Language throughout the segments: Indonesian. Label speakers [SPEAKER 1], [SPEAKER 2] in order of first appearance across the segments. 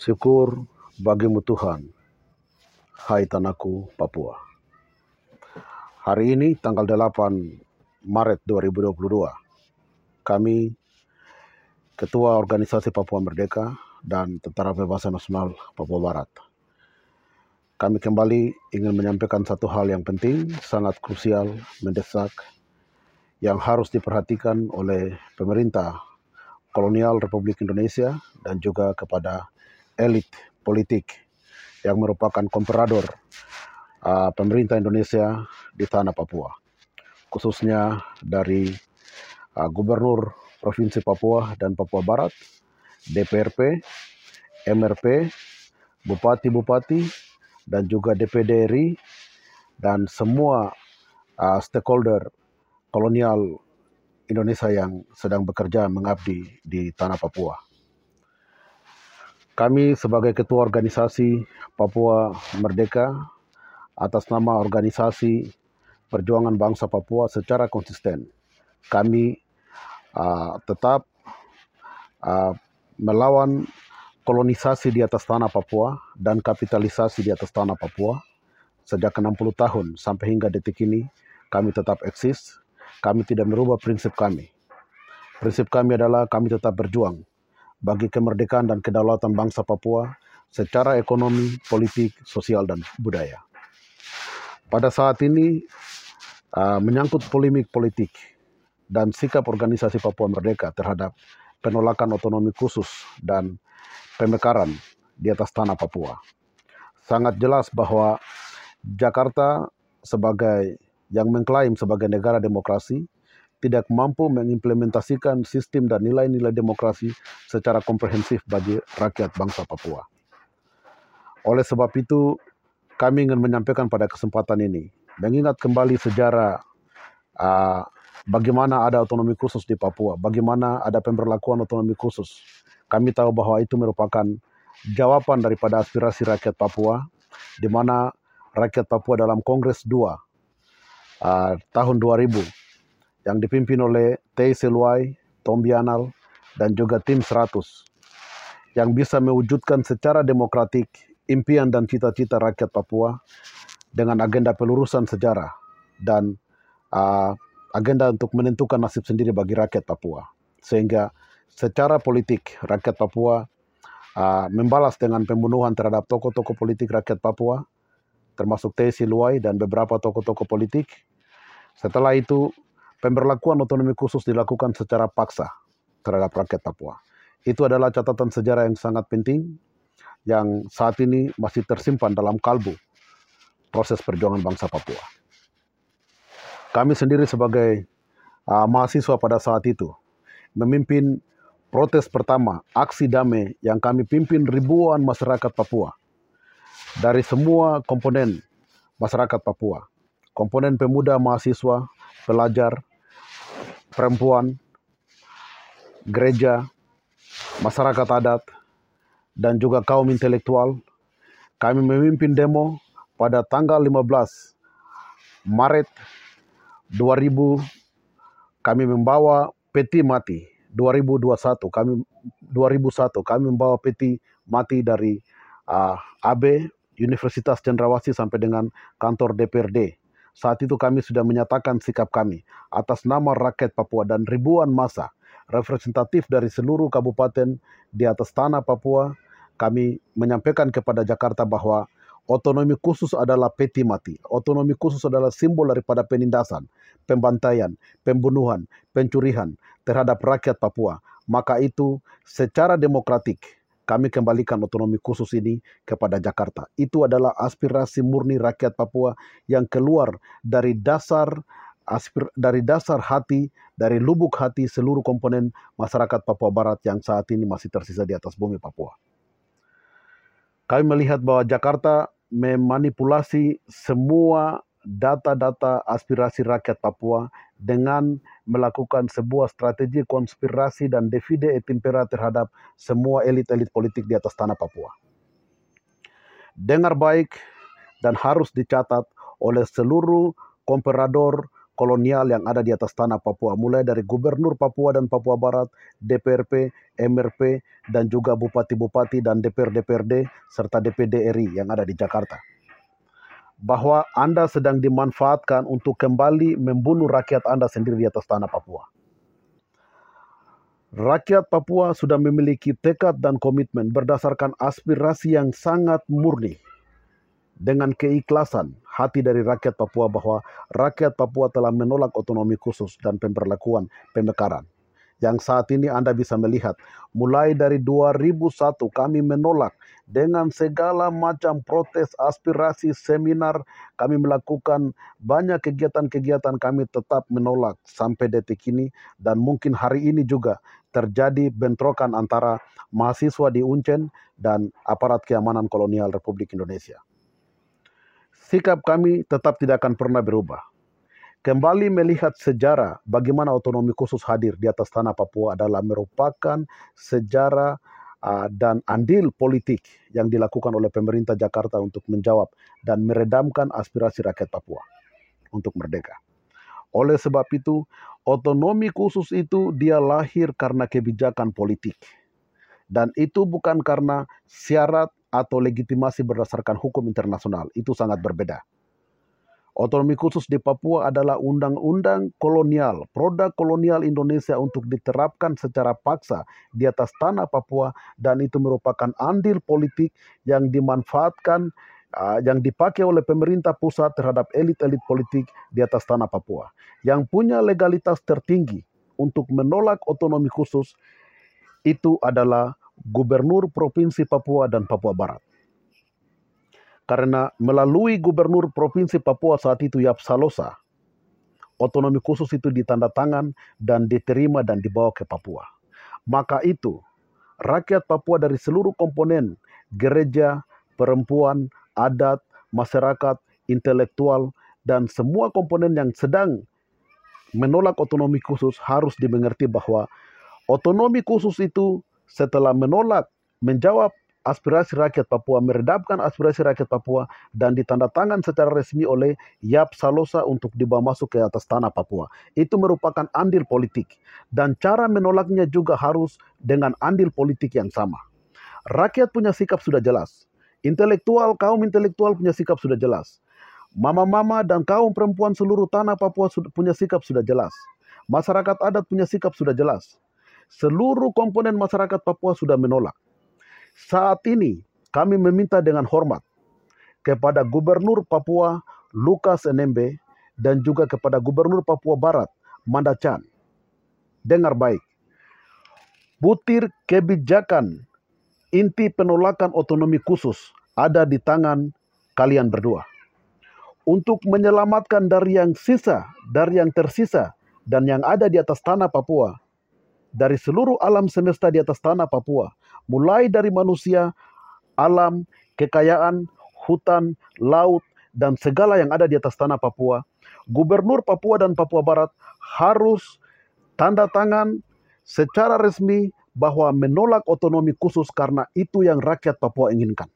[SPEAKER 1] Syukur bagimu Tuhan, hai tanahku Papua. Hari ini tanggal 8 Maret 2022, kami Ketua Organisasi Papua Merdeka dan Tentara Pembebasan Nasional Papua Barat. Kami kembali ingin menyampaikan satu hal yang penting, sangat krusial, mendesak, yang harus diperhatikan oleh pemerintah kolonial Republik Indonesia dan juga kepada elit politik yang merupakan komprador uh, pemerintah Indonesia di tanah Papua, khususnya dari uh, Gubernur Provinsi Papua dan Papua Barat, DPRP, MRP, Bupati-Bupati, dan juga DPD RI, dan semua uh, stakeholder kolonial Indonesia yang sedang bekerja mengabdi di tanah Papua. Kami sebagai ketua organisasi Papua Merdeka atas nama organisasi Perjuangan Bangsa Papua secara konsisten. Kami uh, tetap uh, melawan kolonisasi di atas tanah Papua dan kapitalisasi di atas tanah Papua sejak 60 tahun. Sampai hingga detik ini kami tetap eksis. Kami tidak merubah prinsip kami. Prinsip kami adalah kami tetap berjuang bagi kemerdekaan dan kedaulatan bangsa Papua secara ekonomi, politik, sosial, dan budaya. Pada saat ini, uh, menyangkut polemik politik dan sikap organisasi Papua Merdeka terhadap penolakan otonomi khusus dan pemekaran di atas tanah Papua. Sangat jelas bahwa Jakarta sebagai yang mengklaim sebagai negara demokrasi tidak mampu mengimplementasikan sistem dan nilai-nilai demokrasi secara komprehensif bagi rakyat bangsa Papua. Oleh sebab itu, kami ingin menyampaikan pada kesempatan ini, mengingat kembali sejarah uh, bagaimana ada otonomi khusus di Papua, bagaimana ada pemberlakuan otonomi khusus. Kami tahu bahwa itu merupakan jawaban daripada aspirasi rakyat Papua, di mana rakyat Papua dalam Kongres 2 uh, tahun 2000 yang dipimpin oleh Tei Seluai, Tombianal, dan juga tim 100 yang bisa mewujudkan secara demokratik impian dan cita-cita rakyat Papua dengan agenda pelurusan sejarah dan uh, agenda untuk menentukan nasib sendiri bagi rakyat Papua. Sehingga secara politik rakyat Papua uh, membalas dengan pembunuhan terhadap tokoh-tokoh politik rakyat Papua, termasuk Tei Siluai dan beberapa tokoh-tokoh politik. Setelah itu pemberlakuan otonomi khusus dilakukan secara paksa terhadap rakyat Papua. Itu adalah catatan sejarah yang sangat penting yang saat ini masih tersimpan dalam kalbu proses perjuangan bangsa Papua. Kami sendiri sebagai uh, mahasiswa pada saat itu memimpin protes pertama, aksi damai yang kami pimpin ribuan masyarakat Papua dari semua komponen masyarakat Papua. Komponen pemuda, mahasiswa, pelajar, perempuan, gereja, masyarakat adat, dan juga kaum intelektual. Kami memimpin demo pada tanggal 15 Maret 2000 kami membawa peti mati 2021 kami 2001 kami membawa peti mati dari uh, AB Universitas Cendrawasih sampai dengan kantor DPRD saat itu kami sudah menyatakan sikap kami atas nama rakyat Papua dan ribuan masa representatif dari seluruh kabupaten di atas tanah Papua. Kami menyampaikan kepada Jakarta bahwa otonomi khusus adalah peti mati. Otonomi khusus adalah simbol daripada penindasan, pembantaian, pembunuhan, pencurihan terhadap rakyat Papua. Maka itu secara demokratik kami kembalikan otonomi khusus ini kepada Jakarta. Itu adalah aspirasi murni rakyat Papua yang keluar dari dasar aspir, dari dasar hati, dari lubuk hati seluruh komponen masyarakat Papua Barat yang saat ini masih tersisa di atas bumi Papua. Kami melihat bahwa Jakarta memanipulasi semua data-data aspirasi rakyat Papua dengan melakukan sebuah strategi konspirasi dan divide et impera terhadap semua elit-elit politik di atas tanah Papua. Dengar baik dan harus dicatat oleh seluruh komprador kolonial yang ada di atas tanah Papua, mulai dari Gubernur Papua dan Papua Barat, DPRP, MRP, dan juga Bupati-Bupati dan DPR-DPRD, serta DPD RI yang ada di Jakarta. Bahwa Anda sedang dimanfaatkan untuk kembali membunuh rakyat Anda sendiri di atas tanah Papua. Rakyat Papua sudah memiliki tekad dan komitmen berdasarkan aspirasi yang sangat murni dengan keikhlasan hati dari rakyat Papua bahwa rakyat Papua telah menolak otonomi khusus dan pemberlakuan pemekaran. Yang saat ini Anda bisa melihat, mulai dari 2001 kami menolak dengan segala macam protes, aspirasi, seminar, kami melakukan banyak kegiatan-kegiatan kami tetap menolak sampai detik ini. Dan mungkin hari ini juga terjadi bentrokan antara mahasiswa di Uncen dan aparat keamanan kolonial Republik Indonesia. Sikap kami tetap tidak akan pernah berubah. Kembali melihat sejarah bagaimana otonomi khusus hadir di atas tanah Papua adalah merupakan sejarah uh, dan andil politik yang dilakukan oleh pemerintah Jakarta untuk menjawab dan meredamkan aspirasi rakyat Papua untuk merdeka. Oleh sebab itu, otonomi khusus itu dia lahir karena kebijakan politik. Dan itu bukan karena syarat atau legitimasi berdasarkan hukum internasional. Itu sangat berbeda. Otonomi khusus di Papua adalah undang-undang kolonial, produk kolonial Indonesia untuk diterapkan secara paksa di atas tanah Papua dan itu merupakan andil politik yang dimanfaatkan uh, yang dipakai oleh pemerintah pusat terhadap elit-elit politik di atas tanah Papua. Yang punya legalitas tertinggi untuk menolak otonomi khusus itu adalah Gubernur Provinsi Papua dan Papua Barat. Karena melalui Gubernur Provinsi Papua saat itu Yap Salosa, otonomi khusus itu ditanda tangan dan diterima dan dibawa ke Papua. Maka itu, rakyat Papua dari seluruh komponen, gereja, perempuan, adat, masyarakat, intelektual, dan semua komponen yang sedang menolak otonomi khusus harus dimengerti bahwa otonomi khusus itu setelah menolak menjawab aspirasi rakyat Papua, meredapkan aspirasi rakyat Papua dan ditandatangan secara resmi oleh Yap Salosa untuk dibawa masuk ke atas tanah Papua. Itu merupakan andil politik dan cara menolaknya juga harus dengan andil politik yang sama. Rakyat punya sikap sudah jelas. Intelektual, kaum intelektual punya sikap sudah jelas. Mama-mama dan kaum perempuan seluruh tanah Papua punya sikap sudah jelas. Masyarakat adat punya sikap sudah jelas seluruh komponen masyarakat Papua sudah menolak. Saat ini kami meminta dengan hormat kepada Gubernur Papua Lukas NMB dan juga kepada Gubernur Papua Barat Mandacan. Dengar baik. Butir kebijakan inti penolakan otonomi khusus ada di tangan kalian berdua. Untuk menyelamatkan dari yang sisa, dari yang tersisa, dan yang ada di atas tanah Papua, dari seluruh alam semesta di atas tanah Papua, mulai dari manusia, alam, kekayaan, hutan, laut, dan segala yang ada di atas tanah Papua, Gubernur Papua dan Papua Barat harus tanda tangan secara resmi bahwa menolak otonomi khusus karena itu yang rakyat Papua inginkan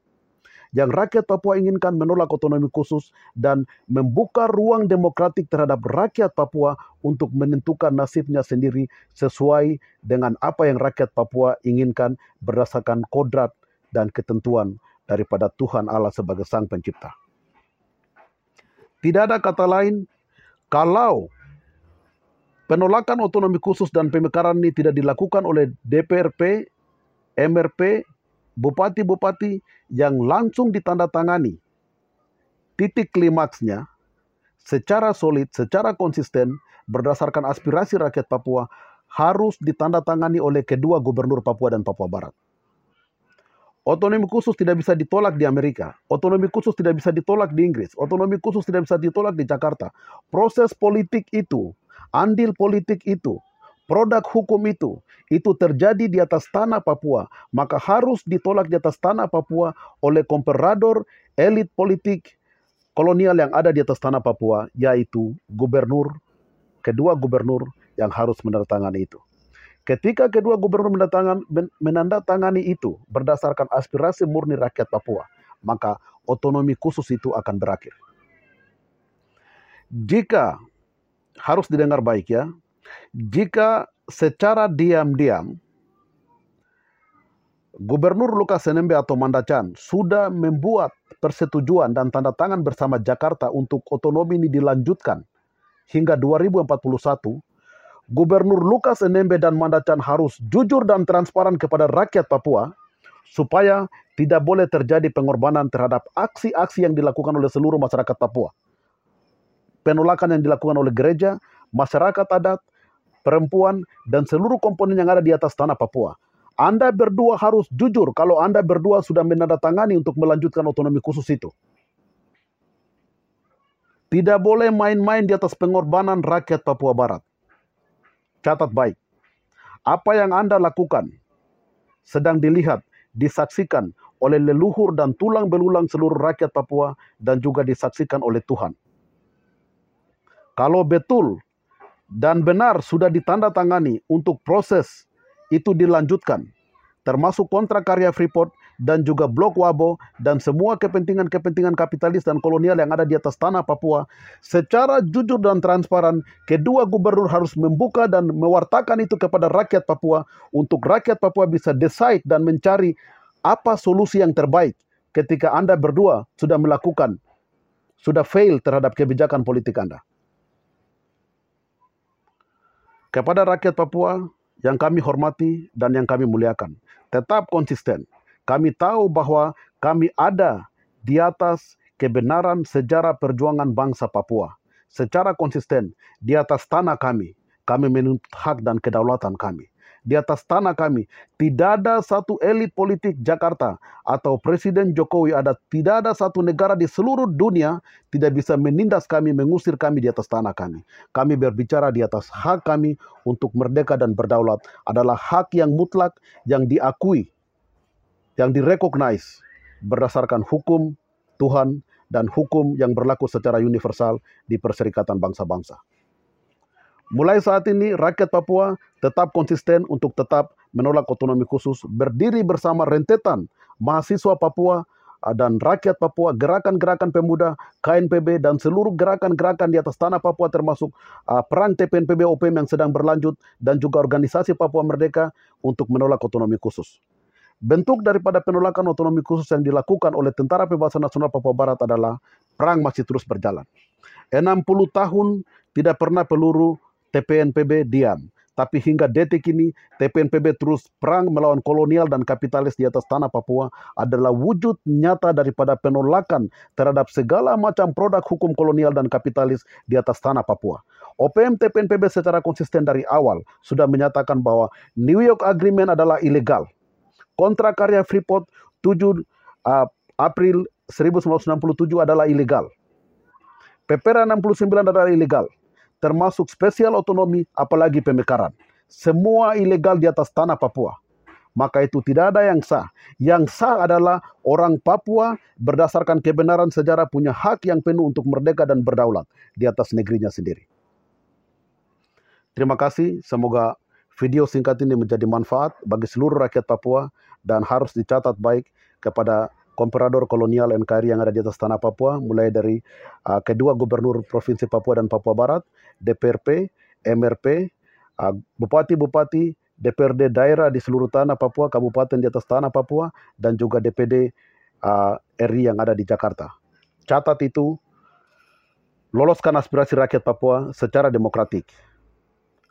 [SPEAKER 1] yang rakyat Papua inginkan menolak otonomi khusus dan membuka ruang demokratik terhadap rakyat Papua untuk menentukan nasibnya sendiri sesuai dengan apa yang rakyat Papua inginkan berdasarkan kodrat dan ketentuan daripada Tuhan Allah sebagai Sang Pencipta. Tidak ada kata lain kalau penolakan otonomi khusus dan pemekaran ini tidak dilakukan oleh DPRP, MRP, bupati-bupati yang langsung ditandatangani titik klimaksnya secara solid, secara konsisten berdasarkan aspirasi rakyat Papua harus ditandatangani oleh kedua gubernur Papua dan Papua Barat. Otonomi khusus tidak bisa ditolak di Amerika. Otonomi khusus tidak bisa ditolak di Inggris. Otonomi khusus tidak bisa ditolak di Jakarta. Proses politik itu, andil politik itu produk hukum itu itu terjadi di atas tanah Papua, maka harus ditolak di atas tanah Papua oleh komperador elit politik kolonial yang ada di atas tanah Papua, yaitu gubernur, kedua gubernur yang harus menandatangani itu. Ketika kedua gubernur menandatangani itu berdasarkan aspirasi murni rakyat Papua, maka otonomi khusus itu akan berakhir. Jika harus didengar baik ya. Jika secara diam-diam Gubernur Lukas NMB atau Mandacan sudah membuat persetujuan dan tanda tangan bersama Jakarta untuk otonomi ini dilanjutkan hingga 2041, Gubernur Lukas NMB dan Mandacan harus jujur dan transparan kepada rakyat Papua supaya tidak boleh terjadi pengorbanan terhadap aksi-aksi yang dilakukan oleh seluruh masyarakat Papua. Penolakan yang dilakukan oleh gereja, masyarakat adat, perempuan, dan seluruh komponen yang ada di atas tanah Papua. Anda berdua harus jujur kalau Anda berdua sudah menandatangani untuk melanjutkan otonomi khusus itu. Tidak boleh main-main di atas pengorbanan rakyat Papua Barat. Catat baik. Apa yang Anda lakukan sedang dilihat, disaksikan oleh leluhur dan tulang belulang seluruh rakyat Papua dan juga disaksikan oleh Tuhan. Kalau betul dan benar sudah ditandatangani untuk proses itu dilanjutkan, termasuk kontrak karya Freeport dan juga Blok Wabo dan semua kepentingan-kepentingan kapitalis dan kolonial yang ada di atas tanah Papua secara jujur dan transparan kedua gubernur harus membuka dan mewartakan itu kepada rakyat Papua untuk rakyat Papua bisa decide dan mencari apa solusi yang terbaik ketika Anda berdua sudah melakukan sudah fail terhadap kebijakan politik Anda. Kepada rakyat Papua, yang kami hormati dan yang kami muliakan. Tetap konsisten. Kami tahu bahwa kami ada di atas kebenaran sejarah perjuangan bangsa Papua. Secara konsisten di atas tanah kami, kami menuntut hak dan kedaulatan kami di atas tanah kami. Tidak ada satu elit politik Jakarta atau Presiden Jokowi ada tidak ada satu negara di seluruh dunia tidak bisa menindas kami, mengusir kami di atas tanah kami. Kami berbicara di atas hak kami untuk merdeka dan berdaulat adalah hak yang mutlak yang diakui, yang direcognize berdasarkan hukum Tuhan dan hukum yang berlaku secara universal di Perserikatan Bangsa-Bangsa. Mulai saat ini rakyat Papua tetap konsisten untuk tetap menolak otonomi khusus, berdiri bersama rentetan mahasiswa Papua ah, dan rakyat Papua, gerakan-gerakan pemuda, KNPB, dan seluruh gerakan-gerakan di atas tanah Papua termasuk uh, perang TPNPB OPM yang sedang berlanjut dan juga organisasi Papua Merdeka untuk menolak otonomi khusus. Bentuk daripada penolakan otonomi khusus yang dilakukan oleh Tentara Pembebasan Nasional Papua Barat adalah perang masih terus berjalan. 60 tahun tidak pernah peluru TPNPB diam. Tapi hingga detik ini, TPNPB terus perang melawan kolonial dan kapitalis di atas tanah Papua adalah wujud nyata daripada penolakan terhadap segala macam produk hukum kolonial dan kapitalis di atas tanah Papua. OPM TPNPB secara konsisten dari awal sudah menyatakan bahwa New York Agreement adalah ilegal. Kontrak karya Freeport 7 uh, April 1967 adalah ilegal. PPR 69 adalah ilegal termasuk spesial otonomi, apalagi pemekaran. Semua ilegal di atas tanah Papua. Maka itu tidak ada yang sah. Yang sah adalah orang Papua berdasarkan kebenaran sejarah punya hak yang penuh untuk merdeka dan berdaulat di atas negerinya sendiri. Terima kasih, semoga video singkat ini menjadi manfaat bagi seluruh rakyat Papua dan harus dicatat baik kepada Komperador kolonial NKRI yang ada di atas tanah Papua, mulai dari uh, kedua gubernur Provinsi Papua dan Papua Barat, DPRP, MRP, uh, bupati-bupati, DPRD daerah di seluruh tanah Papua, kabupaten di atas tanah Papua, dan juga DPD uh, RI yang ada di Jakarta. Catat itu, loloskan aspirasi rakyat Papua secara demokratik.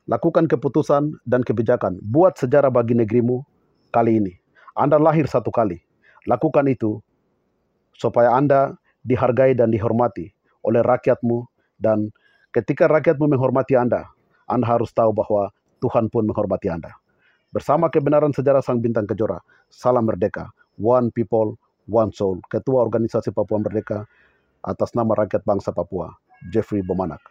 [SPEAKER 1] Lakukan keputusan dan kebijakan. Buat sejarah bagi negerimu kali ini. Anda lahir satu kali Lakukan itu supaya Anda dihargai dan dihormati oleh rakyatmu dan ketika rakyatmu menghormati Anda, Anda harus tahu bahwa Tuhan pun menghormati Anda. Bersama kebenaran sejarah Sang Bintang Kejora, salam merdeka, one people, one soul, Ketua Organisasi Papua Merdeka atas nama rakyat bangsa Papua, Jeffrey Bomanak.